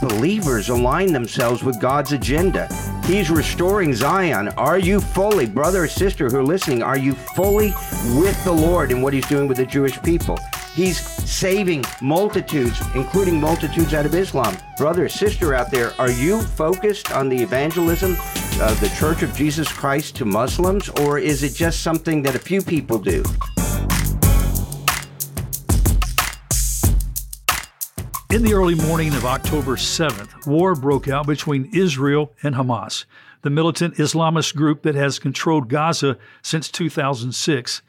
believers align themselves with God's agenda? He's restoring Zion. Are you fully, brother or sister who are listening, are you fully with the Lord in what He's doing with the Jewish people? He's saving multitudes, including multitudes out of Islam. Brother, or sister out there, are you focused on the evangelism of the Church of Jesus Christ to Muslims, or is it just something that a few people do? In the early morning of October 7th, war broke out between Israel and Hamas, the militant Islamist group that has controlled Gaza since 2006.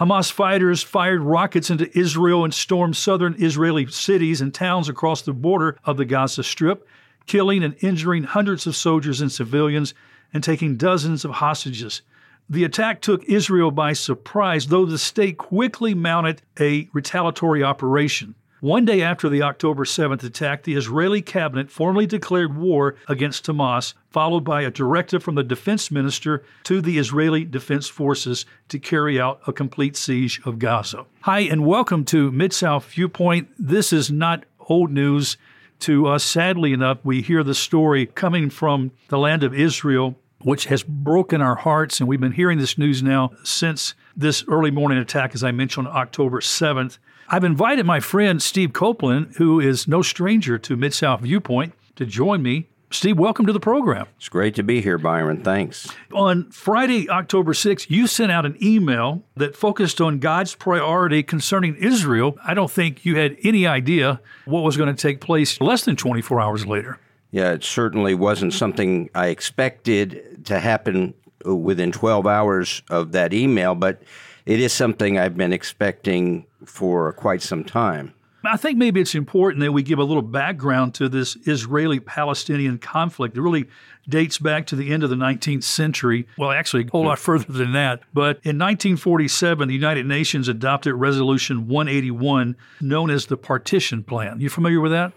Hamas fighters fired rockets into Israel and stormed southern Israeli cities and towns across the border of the Gaza Strip, killing and injuring hundreds of soldiers and civilians and taking dozens of hostages. The attack took Israel by surprise, though the state quickly mounted a retaliatory operation. One day after the October 7th attack, the Israeli cabinet formally declared war against Hamas, followed by a directive from the defense minister to the Israeli Defense Forces to carry out a complete siege of Gaza. Hi, and welcome to Mid South Viewpoint. This is not old news to us. Sadly enough, we hear the story coming from the land of Israel, which has broken our hearts, and we've been hearing this news now since this early morning attack, as I mentioned, on October 7th. I've invited my friend Steve Coplon, who is no stranger to Mid South Viewpoint, to join me. Steve, welcome to the program. It's great to be here, Byron. Thanks. On Friday, October 6th, you sent out an email that focused on God's priority concerning Israel. I don't think you had any idea what was going to take place less than 24 hours later. Yeah, it certainly wasn't something I expected to happen uh, within 12 hours of that email, but it is something I've been expecting for quite some time. I think maybe it's important that we give a little background to this Israeli Palestinian conflict. It really dates back to the end of the 19th century. Well, actually, a whole lot further than that. But in 1947, the United Nations adopted Resolution 181, known as the Partition Plan. You familiar with that?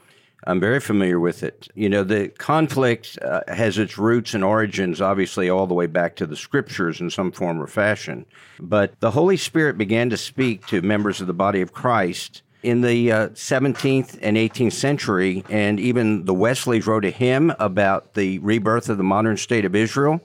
I'm very familiar with it. You know, the conflict uh, has its roots and origins, obviously, all the way back to the scriptures in some form or fashion. But the Holy Spirit began to speak to members of the body of Christ in the uh, 17th and 18th century, and even the Wesleys wrote a hymn about the rebirth of the modern state of Israel.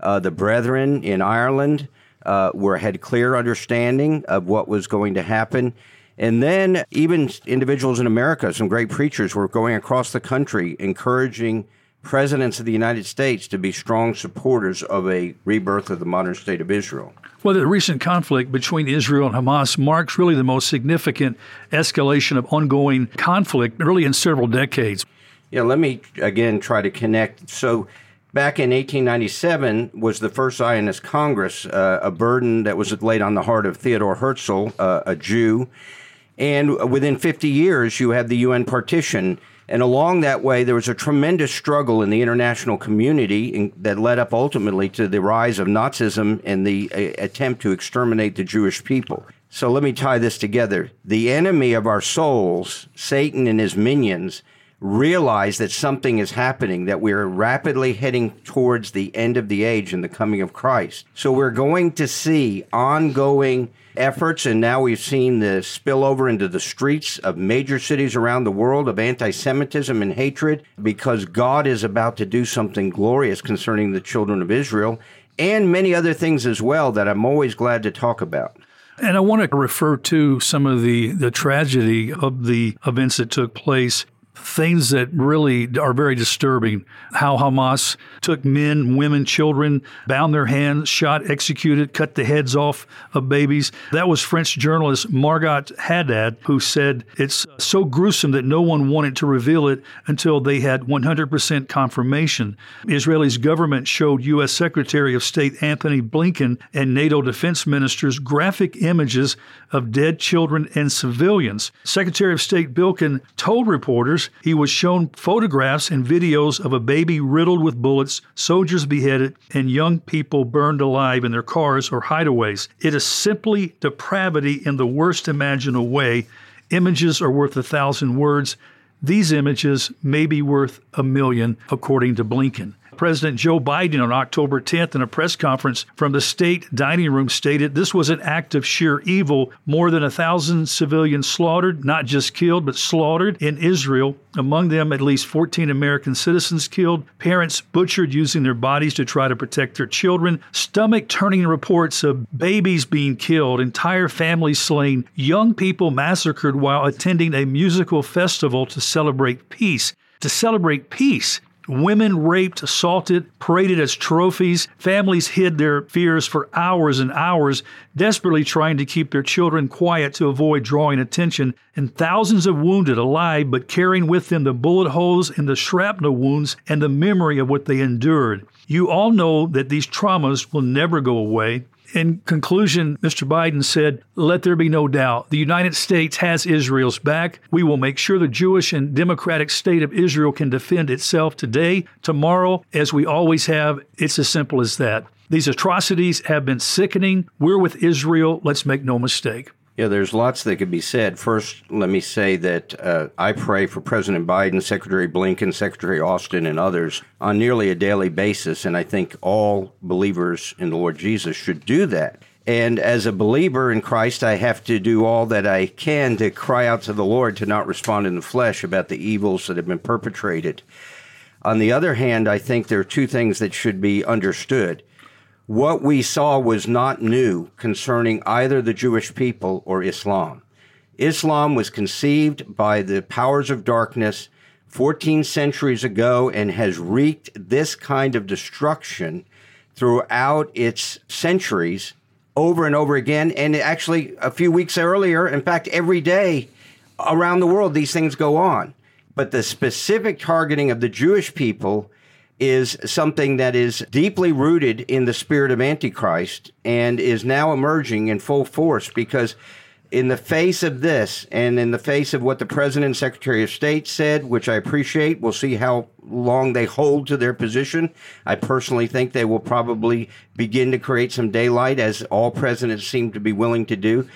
Uh, the brethren in Ireland uh, were had clear understanding of what was going to happen and then even individuals in America, some great preachers were going across the country encouraging presidents of the United States to be strong supporters of a rebirth of the modern state of Israel. Well, the recent conflict between Israel and Hamas marks really the most significant escalation of ongoing conflict, really in several decades. Yeah, let me again try to connect. So, back in 1897 was the first Zionist Congress, uh, a burden that was laid on the heart of Theodore Herzl, uh, a Jew and within 50 years, you had the UN partition. And along that way, there was a tremendous struggle in the international community in, that led up ultimately to the rise of Nazism and the uh, attempt to exterminate the Jewish people. So let me tie this together. The enemy of our souls, Satan and his minions, realize that something is happening, that we're rapidly heading towards the end of the age and the coming of Christ. So we're going to see ongoing efforts, and now we've seen the spillover into the streets of major cities around the world of anti Semitism and hatred because God is about to do something glorious concerning the children of Israel and many other things as well that I'm always glad to talk about. And I want to refer to some of the, the tragedy of the events that took place things that really are very disturbing. How Hamas took men, women, children, bound their hands, shot, executed, cut the heads off of babies. That was French journalist Margot Haddad who said it's so gruesome that no one wanted to reveal it until they had 100% confirmation. Israel's government showed U.S. Secretary of State Antony Blinken and NATO defense ministers graphic images of dead children and civilians. Secretary of State Blinken told reporters he was shown photographs and videos of a baby riddled with bullets, soldiers beheaded, and young people burned alive in their cars or hideaways. It is simply depravity in the worst imaginable way. Images are worth a thousand words. These images may be worth a million, according to Blinken. President Joe Biden on October 10th in a press conference from the state dining room stated this was an act of sheer evil. More than a thousand civilians slaughtered, not just killed, but slaughtered in Israel. Among them, at least 14 American citizens killed, parents butchered using their bodies to try to protect their children, stomach turning reports of babies being killed, entire families slain, young people massacred while attending a musical festival to celebrate peace. To celebrate peace. Women raped, assaulted, paraded as trophies. Families hid their fears for hours and hours, desperately trying to keep their children quiet to avoid drawing attention. And thousands of wounded alive, but carrying with them the bullet holes and the shrapnel wounds and the memory of what they endured. You all know that these traumas will never go away. In conclusion, Mr. Biden said, Let there be no doubt. The United States has Israel's back. We will make sure the Jewish and democratic state of Israel can defend itself today, tomorrow, as we always have. It's as simple as that. These atrocities have been sickening. We're with Israel. Let's make no mistake. Yeah, there's lots that could be said. First, let me say that uh, I pray for President Biden, Secretary Blinken, Secretary Austin, and others on nearly a daily basis. And I think all believers in the Lord Jesus should do that. And as a believer in Christ, I have to do all that I can to cry out to the Lord to not respond in the flesh about the evils that have been perpetrated. On the other hand, I think there are two things that should be understood what we saw was not new concerning either the Jewish people or Islam. Islam was conceived by the powers of darkness 14 centuries ago and has wreaked this kind of destruction throughout its centuries over and over again. And actually, a few weeks earlier, in fact, every day around the world, these things go on. But the specific targeting of the Jewish people is something that is deeply rooted in the spirit of Antichrist and is now emerging in full force because in the face of this and in the face of what the president and secretary of state said which i appreciate we'll see how long they hold to their position. I personally think they will probably begin to create some daylight as all presidents seem to be willing to do.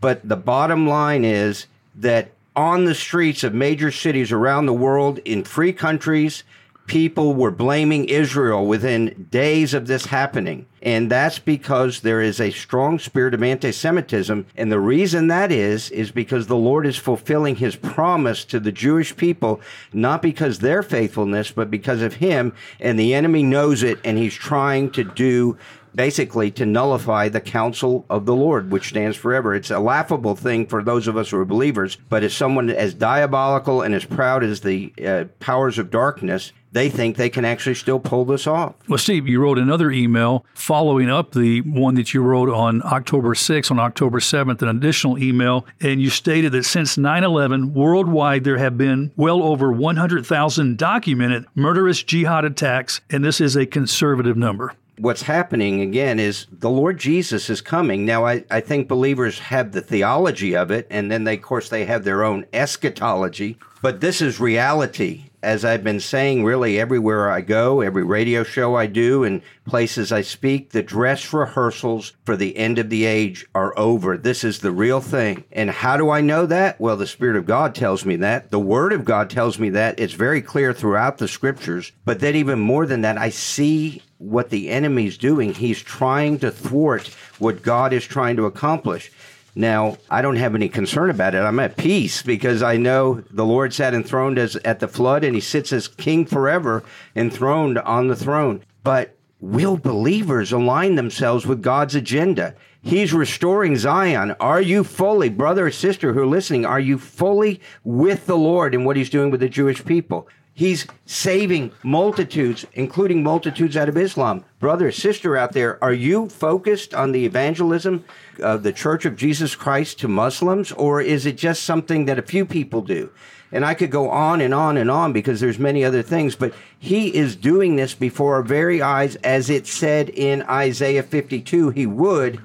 But the bottom line is that on the streets of major cities around the world in free countries people were blaming Israel within days of this happening. And that's because there is a strong spirit of anti Semitism. And the reason that is, is because the Lord is fulfilling his promise to the Jewish people, not because their faithfulness, but because of him. And the enemy knows it, and he's trying to do basically to nullify the counsel of the Lord, which stands forever. It's a laughable thing for those of us who are believers, but as someone as diabolical and as proud as the uh, powers of darkness, they think they can actually still pull this off. Well, Steve, you wrote another email following up the one that you wrote on October 6th, on October 7th, an additional email, and you stated that since 9 11, worldwide there have been well over 100,000 documented murderous jihad attacks, and this is a conservative number what's happening again is the Lord Jesus is coming. Now, I, I think believers have the theology of it, and then they, of course, they have their own eschatology. But this is reality as I've been saying, really everywhere I go, every radio show I do, and places I speak, the dress rehearsals for the end of the age are over. This is the real thing. And how do I know that? Well, the Spirit of God tells me that. The Word of God tells me that. It's very clear throughout the scriptures. But then, even more than that, I see what the enemy's doing. He's trying to thwart what God is trying to accomplish. Now, I don't have any concern about it. I'm at peace because I know the Lord sat enthroned as at the flood and he sits as king forever enthroned on the throne. But will believers align themselves with God's agenda? He's restoring Zion. Are you fully, brother or sister who are listening, are you fully with the Lord in what he's doing with the Jewish people? He's saving multitudes, including multitudes out of Islam. Brother, sister out there, are you focused on the evangelism of the Church of Jesus Christ to Muslims, or is it just something that a few people do? And I could go on and on and on because there's many other things, but he is doing this before our very eyes, as it said in Isaiah 52 he would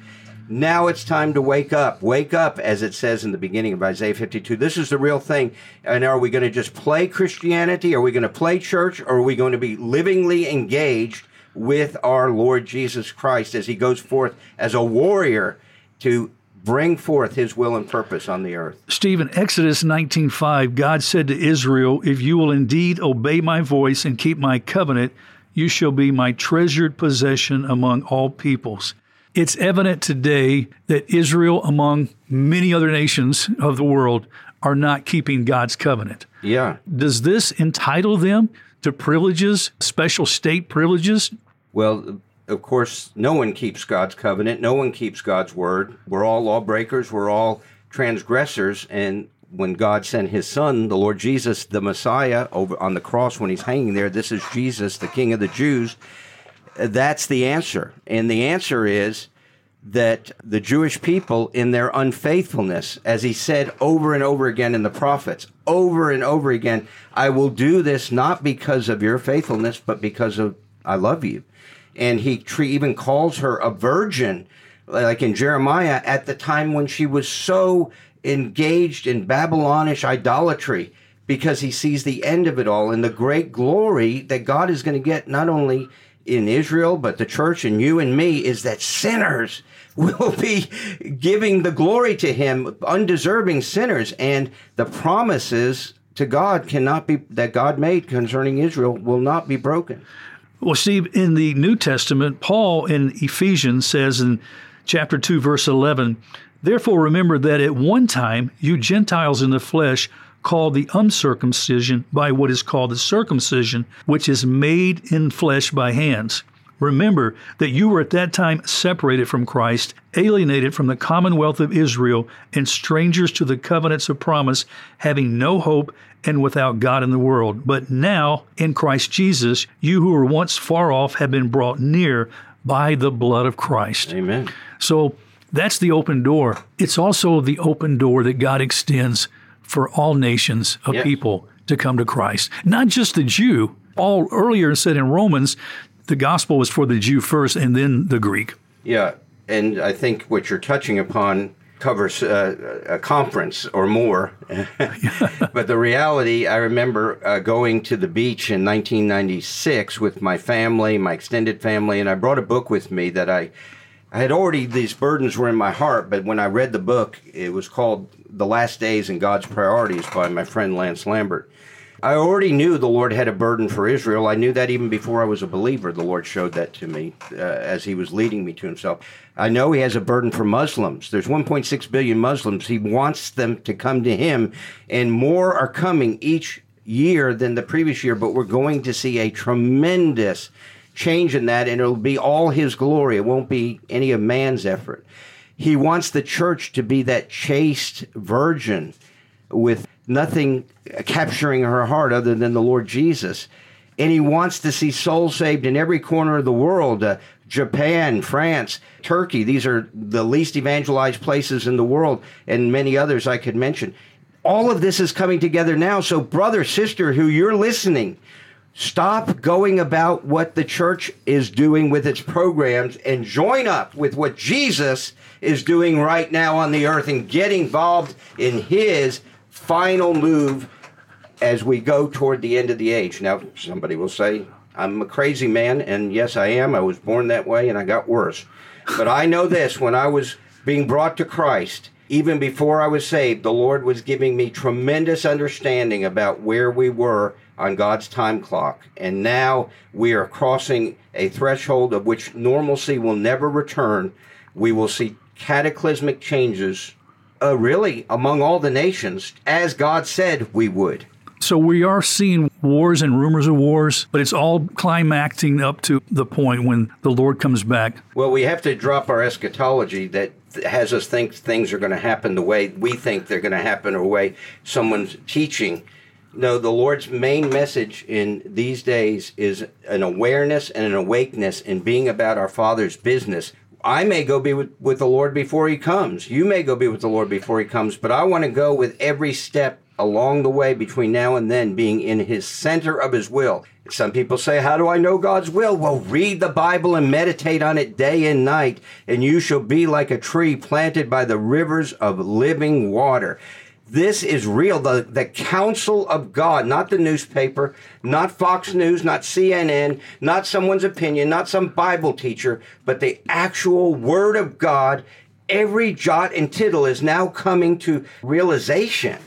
now it's time to wake up. Wake up, as it says in the beginning of Isaiah 52. This is the real thing. And are we going to just play Christianity? Are we going to play church? Or are we going to be livingly engaged with our Lord Jesus Christ as he goes forth as a warrior to bring forth his will and purpose on the earth. Stephen, Exodus 19:5, God said to Israel, "If you will indeed obey my voice and keep my covenant, you shall be my treasured possession among all peoples. It's evident today that Israel, among many other nations of the world, are not keeping God's covenant. Yeah. Does this entitle them to privileges, special state privileges? Well, of course, no one keeps God's covenant. No one keeps God's word. We're all lawbreakers. We're all transgressors. And when God sent his son, the Lord Jesus, the Messiah, over on the cross when he's hanging there, this is Jesus, the King of the Jews that's the answer. And the answer is that the Jewish people, in their unfaithfulness, as he said over and over again in the prophets, over and over again, I will do this not because of your faithfulness, but because of I love you. And he even calls her a virgin, like in Jeremiah, at the time when she was so engaged in Babylonish idolatry, because he sees the end of it all and the great glory that God is going to get not only in Israel, but the church and you and me is that sinners will be giving the glory to him, undeserving sinners. And the promises to God cannot be, that God made concerning Israel will not be broken. Well, Steve, in the New Testament, Paul in Ephesians says in chapter 2, verse 11, Therefore remember that at one time you Gentiles in the flesh called the uncircumcision by what is called the circumcision, which is made in flesh by hands. Remember that you were at that time separated from Christ, alienated from the commonwealth of Israel, and strangers to the covenants of promise, having no hope and without God in the world. But now, in Christ Jesus, you who were once far off have been brought near by the blood of Christ. Amen. So that's the open door. It's also the open door that God extends for all nations of yes. people to come to Christ, not just the Jew. All earlier said in Romans, the gospel was for the Jew first and then the Greek. Yeah, and I think what you're touching upon covers uh, a conference or more. but the reality, I remember uh, going to the beach in 1996 with my family, my extended family, and I brought a book with me that I I had already these burdens were in my heart, but when I read the book, it was called The Last Days and God's Priorities by my friend Lance Lambert. I already knew the Lord had a burden for Israel. I knew that even before I was a believer. The Lord showed that to me uh, as He was leading me to Himself. I know He has a burden for Muslims. There's 1.6 billion Muslims. He wants them to come to Him, and more are coming each year than the previous year, but we're going to see a tremendous change in that, and it'll be all His glory. It won't be any of man's effort. He wants the church to be that chaste virgin with nothing capturing her heart other than the Lord Jesus. And he wants to see souls saved in every corner of the world. Uh, Japan, France, Turkey, these are the least evangelized places in the world, and many others I could mention. All of this is coming together now. So, brother, sister, who you're listening, Stop going about what the church is doing with its programs and join up with what Jesus is doing right now on the earth and get involved in his final move as we go toward the end of the age. Now, somebody will say, I'm a crazy man, and yes, I am. I was born that way and I got worse. But I know this when I was being brought to Christ, even before I was saved, the Lord was giving me tremendous understanding about where we were on God's time clock. And now we are crossing a threshold of which normalcy will never return. We will see cataclysmic changes, uh, really, among all the nations, as God said we would. So we are seeing wars and rumors of wars, but it's all climaxing up to the point when the Lord comes back. Well, we have to drop our eschatology that has us think things are going to happen the way we think they're going to happen or the way someone's teaching no, the Lord's main message in these days is an awareness and an awakeness in being about our Father's business. I may go be with, with the Lord before He comes. You may go be with the Lord before He comes, but I want to go with every step along the way between now and then being in His center of His will. Some people say, How do I know God's will? Well, read the Bible and meditate on it day and night, and you shall be like a tree planted by the rivers of living water. This is real. The, the counsel of God, not the newspaper, not Fox News, not CNN, not someone's opinion, not some Bible teacher, but the actual Word of God. Every jot and tittle is now coming to realization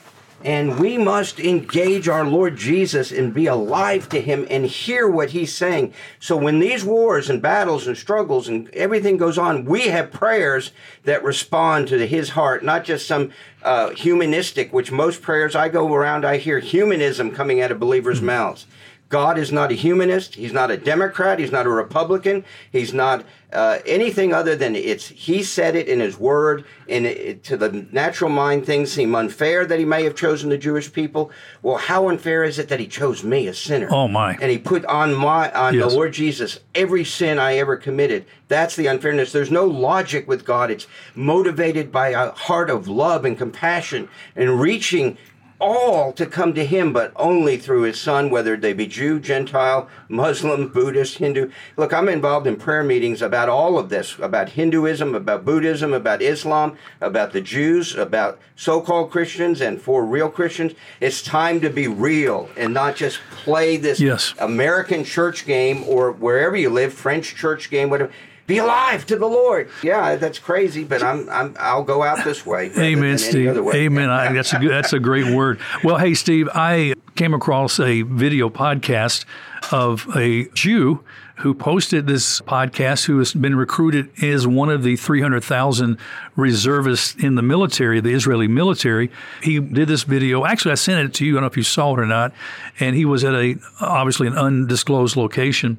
And we must engage our Lord Jesus and be alive to him and hear what he's saying. So when these wars and battles and struggles and everything goes on, we have prayers that respond to his heart, not just some uh, humanistic, which most prayers I go around, I hear humanism coming out of believers' mouths. God is not a humanist. He's not a Democrat. He's not a Republican. He's not uh, anything other than it's. He said it in His Word, and it, to the natural mind, things seem unfair that He may have chosen the Jewish people. Well, how unfair is it that He chose me, a sinner? Oh my! And He put on my on yes. the Lord Jesus every sin I ever committed. That's the unfairness. There's no logic with God. It's motivated by a heart of love and compassion and reaching all to come to him, but only through his son, whether they be Jew, Gentile, Muslim, Buddhist, Hindu. Look, I'm involved in prayer meetings about all of this about Hinduism, about Buddhism, about Islam, about the Jews, about so called Christians, and for real Christians. It's time to be real and not just play this yes. American church game or wherever you live, French church game, whatever be alive to the Lord. Yeah, that's crazy, but I'm, I'm I'll go out this way. Amen, Steve. Amen. I, that's a good, that's a great word. Well, hey, Steve, I came across a video podcast of a Jew who posted this podcast, who has been recruited as one of the 300,000 reservists in the military, the Israeli military. He did this video. Actually, I sent it to you. I don't know if you saw it or not. And he was at a obviously an undisclosed location,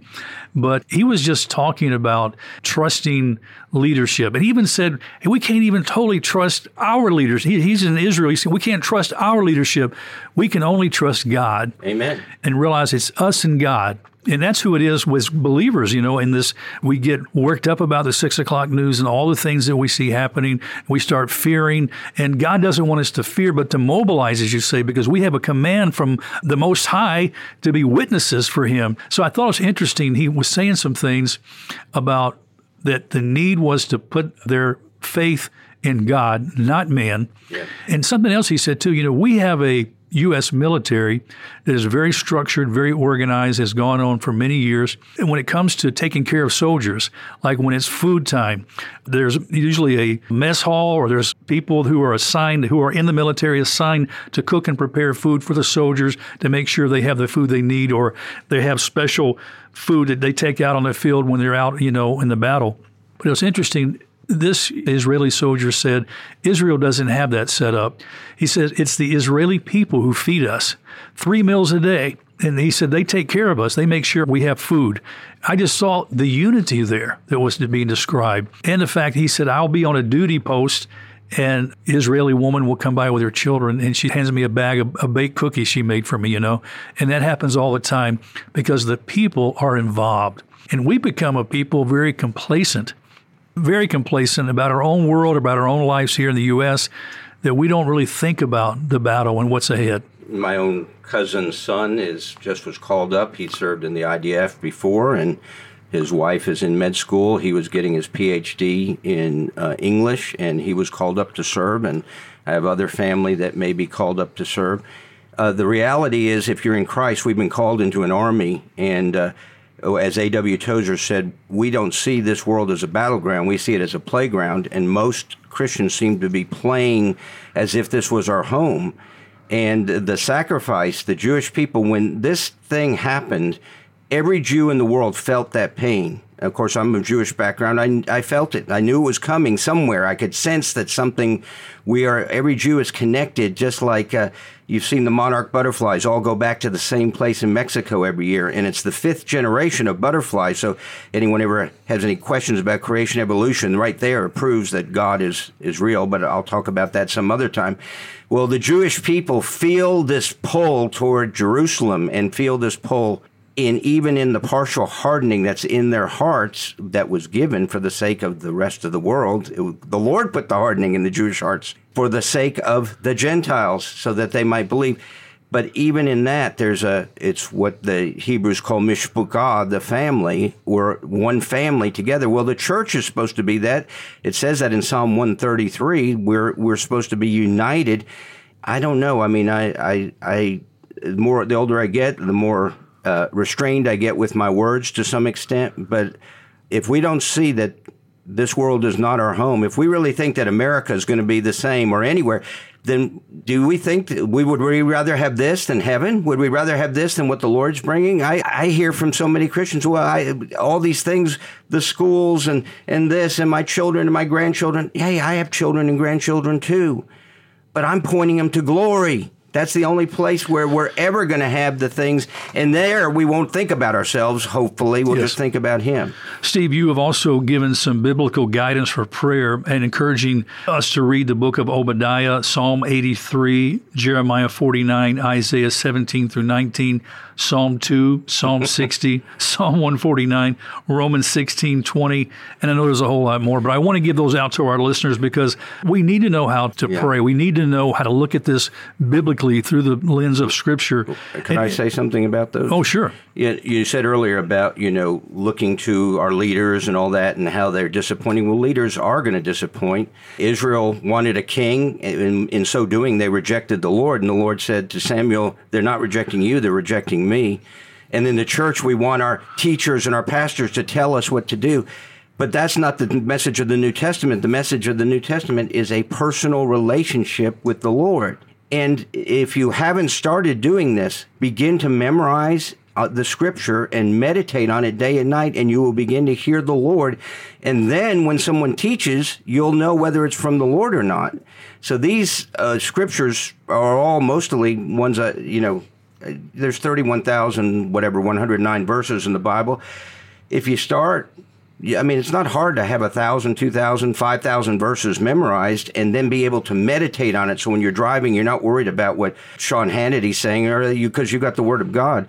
but he was just talking about trusting leadership. And he even said, hey, we can't even totally trust our leaders. He, he's in Israel. He said, we can't trust our leadership. We can only trust God. Amen. And realize it's us and God and that's who it is with believers, you know, in this, we get worked up about the six o'clock news and all the things that we see happening. We start fearing, and God doesn't want us to fear, but to mobilize, as you say, because we have a command from the Most High to be witnesses for Him. So I thought it was interesting. He was saying some things about that the need was to put their faith in God, not man. Yeah. And something else he said too, you know, we have a U.S. military that is very structured, very organized, has gone on for many years. And when it comes to taking care of soldiers, like when it's food time, there's usually a mess hall or there's people who are assigned, who are in the military assigned to cook and prepare food for the soldiers to make sure they have the food they need or they have special food that they take out on the field when they're out, you know, in the battle. But it was interesting this Israeli soldier said, Israel doesn't have that set up. He said, it's the Israeli people who feed us three meals a day. And he said, they take care of us. They make sure we have food. I just saw the unity there that was being described. And the fact he said, I'll be on a duty post and Israeli woman will come by with her children and she hands me a bag of, of baked cookies she made for me, you know. And that happens all the time because the people are involved. And we become a people very complacent very complacent about our own world, about our own lives here in the U.S., that we don't really think about the battle and what's ahead. My own cousin's son is just was called up. He served in the IDF before, and his wife is in med school. He was getting his PhD in uh, English, and he was called up to serve. And I have other family that may be called up to serve. Uh, the reality is, if you're in Christ, we've been called into an army, and uh, Oh, as A.W. Tozer said, we don't see this world as a battleground. We see it as a playground, and most Christians seem to be playing as if this was our home. And the sacrifice, the Jewish people, when this thing happened, every Jew in the world felt that pain. Of course, I'm of Jewish background. I, I felt it. I knew it was coming somewhere. I could sense that something. We are every Jew is connected, just like uh, you've seen the monarch butterflies all go back to the same place in Mexico every year, and it's the fifth generation of butterflies. So, anyone ever has any questions about creation evolution, right there proves that God is is real. But I'll talk about that some other time. Well, the Jewish people feel this pull toward Jerusalem and feel this pull in even in the partial hardening that's in their hearts that was given for the sake of the rest of the world, it, the Lord put the hardening in the Jewish hearts for the sake of the Gentiles, so that they might believe. But even in that, there's a it's what the Hebrews call mishpukah, the family. We're one family together. Well, the church is supposed to be that. It says that in Psalm 133. We're we're supposed to be united. I don't know. I mean, I I I more the older I get, the more uh, restrained I get with my words to some extent. But if we don't see that this world is not our home, if we really think that America is going to be the same or anywhere, then do we think that we would we rather have this than heaven? Would we rather have this than what the Lord's bringing? I, I hear from so many Christians, well, I, all these things, the schools and, and this and my children and my grandchildren. Hey, I have children and grandchildren too, but I'm pointing them to glory. That's the only place where we're ever going to have the things. And there we won't think about ourselves, hopefully. We'll yes. just think about Him. Steve, you have also given some biblical guidance for prayer and encouraging us to read the book of Obadiah, Psalm 83, Jeremiah 49, Isaiah 17 through 19, Psalm 2, Psalm 60, Psalm 149, Romans 16, 20. And I know there's a whole lot more, but I want to give those out to our listeners because we need to know how to yeah. pray. We need to know how to look at this through the lens of Scripture. Can and, I say something about those? Oh, sure. Yeah, you said earlier about, you know, looking to our leaders and all that and how they're disappointing. Well, leaders are going to disappoint. Israel wanted a king. In, in so doing, they rejected the Lord. And the Lord said to Samuel, They're not rejecting you, they're rejecting me. And in the church, we want our teachers and our pastors to tell us what to do. But that's not the message of the New Testament. The message of the New Testament is a personal relationship with the Lord. And if you haven't started doing this, begin to memorize uh, the scripture and meditate on it day and night, and you will begin to hear the Lord. And then when someone teaches, you'll know whether it's from the Lord or not. So these uh, scriptures are all mostly ones that, you know, there's 31,000, whatever, 109 verses in the Bible. If you start, I mean, it's not hard to have a thousand, two thousand, five thousand verses memorized and then be able to meditate on it. So when you're driving, you're not worried about what Sean Hannity's saying or you because you got the Word of God.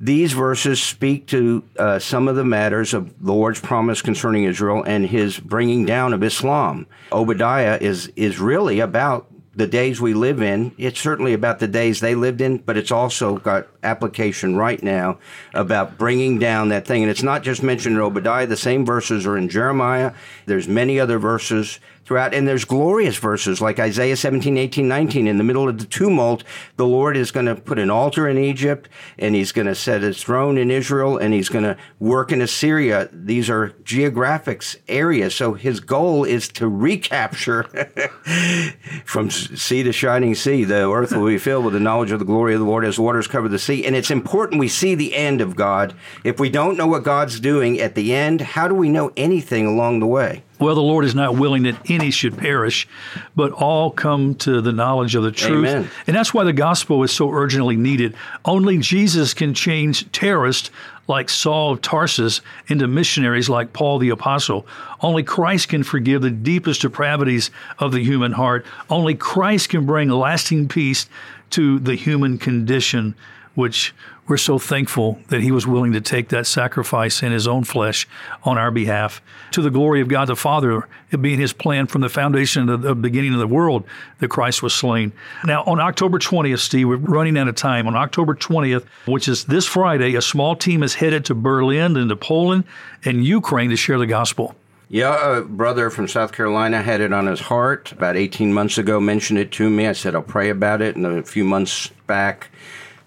These verses speak to uh, some of the matters of the Lord's promise concerning Israel and his bringing down of Islam. Obadiah is is really about the days we live in. It's certainly about the days they lived in, but it's also got application right now about bringing down that thing. And it's not just mentioned in Obadiah. The same verses are in Jeremiah. There's many other verses throughout. And there's glorious verses like Isaiah 17, 18, 19. In the middle of the tumult, the Lord is going to put an altar in Egypt and he's going to set his throne in Israel and he's going to work in Assyria. These are geographics areas. So his goal is to recapture from sea to shining sea. The earth will be filled with the knowledge of the glory of the Lord as waters cover the sea. And it's important we see the end of God. If we don't know what God's doing at the end, how do we know anything along the way? Well, the Lord is not willing that any should perish, but all come to the knowledge of the truth. Amen. And that's why the gospel is so urgently needed. Only Jesus can change terrorists like Saul of Tarsus into missionaries like Paul the Apostle. Only Christ can forgive the deepest depravities of the human heart. Only Christ can bring lasting peace to the human condition, which we're so thankful that he was willing to take that sacrifice in his own flesh on our behalf to the glory of God the Father, it being his plan from the foundation of the beginning of the world that Christ was slain. Now, on October 20th, Steve, we're running out of time. On October 20th, which is this Friday, a small team is headed to Berlin and to Poland and Ukraine to share the gospel. Yeah, a brother from South Carolina had it on his heart about 18 months ago, mentioned it to me. I said, I'll pray about it. And a few months back,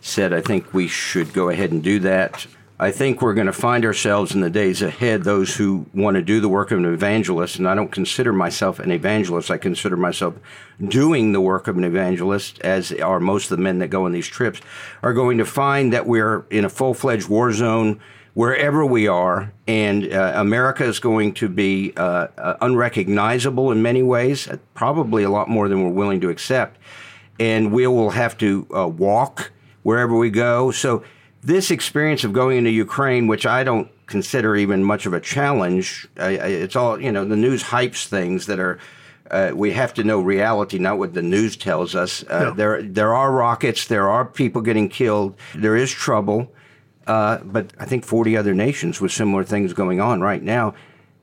said, I think we should go ahead and do that. I think we're going to find ourselves in the days ahead, those who want to do the work of an evangelist, and I don't consider myself an evangelist. I consider myself doing the work of an evangelist, as are most of the men that go on these trips, are going to find that we're in a full fledged war zone wherever we are, and uh, America is going to be uh, uh, unrecognizable in many ways, probably a lot more than we're willing to accept. And we will have to uh, walk wherever we go. So this experience of going into Ukraine, which I don't consider even much of a challenge, I, I, it's all you know. The news hypes things that are. Uh, we have to know reality, not what the news tells us. Uh, There, there are rockets. There are people getting killed. There is trouble. Uh, but I think 40 other nations with similar things going on right now.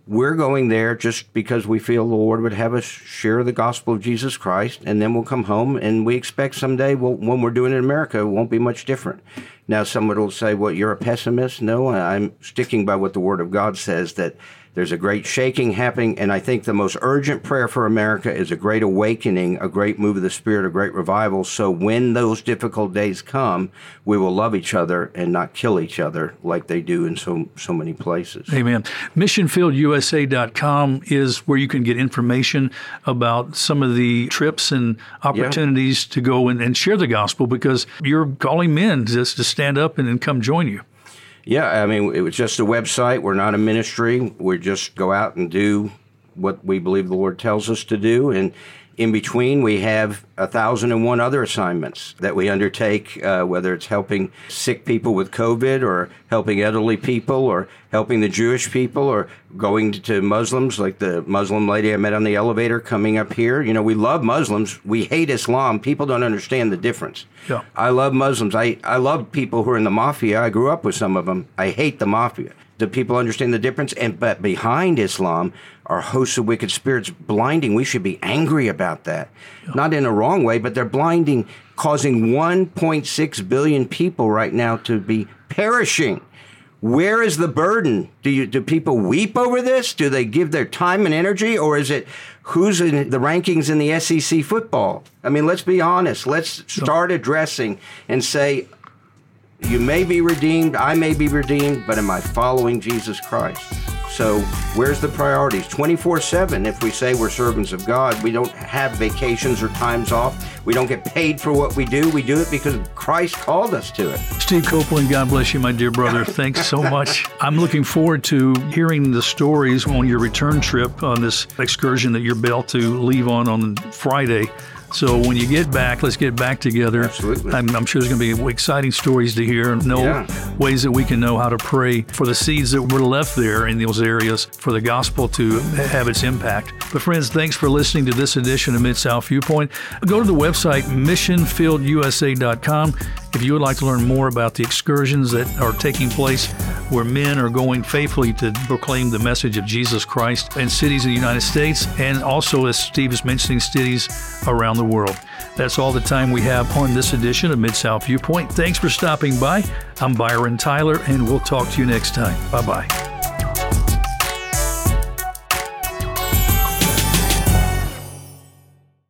We're going there just because we feel the Lord would have us share the gospel of Jesus Christ, and then we'll come home. And we expect someday, we'll, when we're doing it in America, it won't be much different. Now, someone will say, "Well, you're a pessimist." No, I'm sticking by what the Word of God says that There's a great shaking happening, and I think the most urgent prayer for America is a great awakening, a great move of the Spirit, a great revival. So when those difficult days come, we will love each other and not kill each other like they do in so so many places. Amen. MissionfieldUSA.com is where you can get information about some of the trips and opportunities yeah. to go and, and, share the gospel because you're calling men just to stand up and, and come join you. Yeah, I mean, it was just a website. We're not a ministry. We just go out and do what we believe the Lord tells us to do. And in between, we have a thousand and one other assignments that we undertake, uh, whether it's helping sick people with COVID or helping elderly people or helping the Jewish people or going to Muslims, like the Muslim lady I met on the elevator coming up here. You know, we love Muslims. We hate Islam. People don't understand the difference. Yeah. I love Muslims. I, I love people who are in the mafia. I grew up with some of them. I hate the mafia. Do people understand the difference? And but behind Islam are hosts of wicked spirits blinding. We should be angry about that. Yeah. Not in a wrong way, but they're blinding, causing 1.6 billion people right now to be perishing. Where is the burden? Do you do people weep over this? Do they give their time and energy, or is it who's in the rankings in the SEC football? I mean, let's be honest. Let's start addressing and say you may be redeemed, I may be redeemed, but am I following Jesus Christ? So, where's the priorities? 24 7, if we say we're servants of God, we don't have vacations or times off. We don't get paid for what we do. We do it because Christ called us to it. Steve Coplon, God bless you, my dear brother. Thanks so much. I'm looking forward to hearing the stories on your return trip on this excursion that you're about to leave on on Friday. So when you get back, let's get back together. Absolutely. I'm, I'm sure there's going to be exciting stories to hear, and know yeah. ways that we can know how to pray for the seeds that were left there in those areas for the gospel to have its impact. But friends, thanks for listening to this edition of Mid South Viewpoint. Go to the website missionfieldUSA.com if you would like to learn more about the excursions that are taking place where men are going faithfully to proclaim the message of Jesus Christ in cities of the United States and also, as Steve is mentioning, cities around the world. That's all the time we have on this edition of Mid South Viewpoint. Thanks for stopping by. I'm Byron Tyler, and we'll talk to you next time. Bye bye.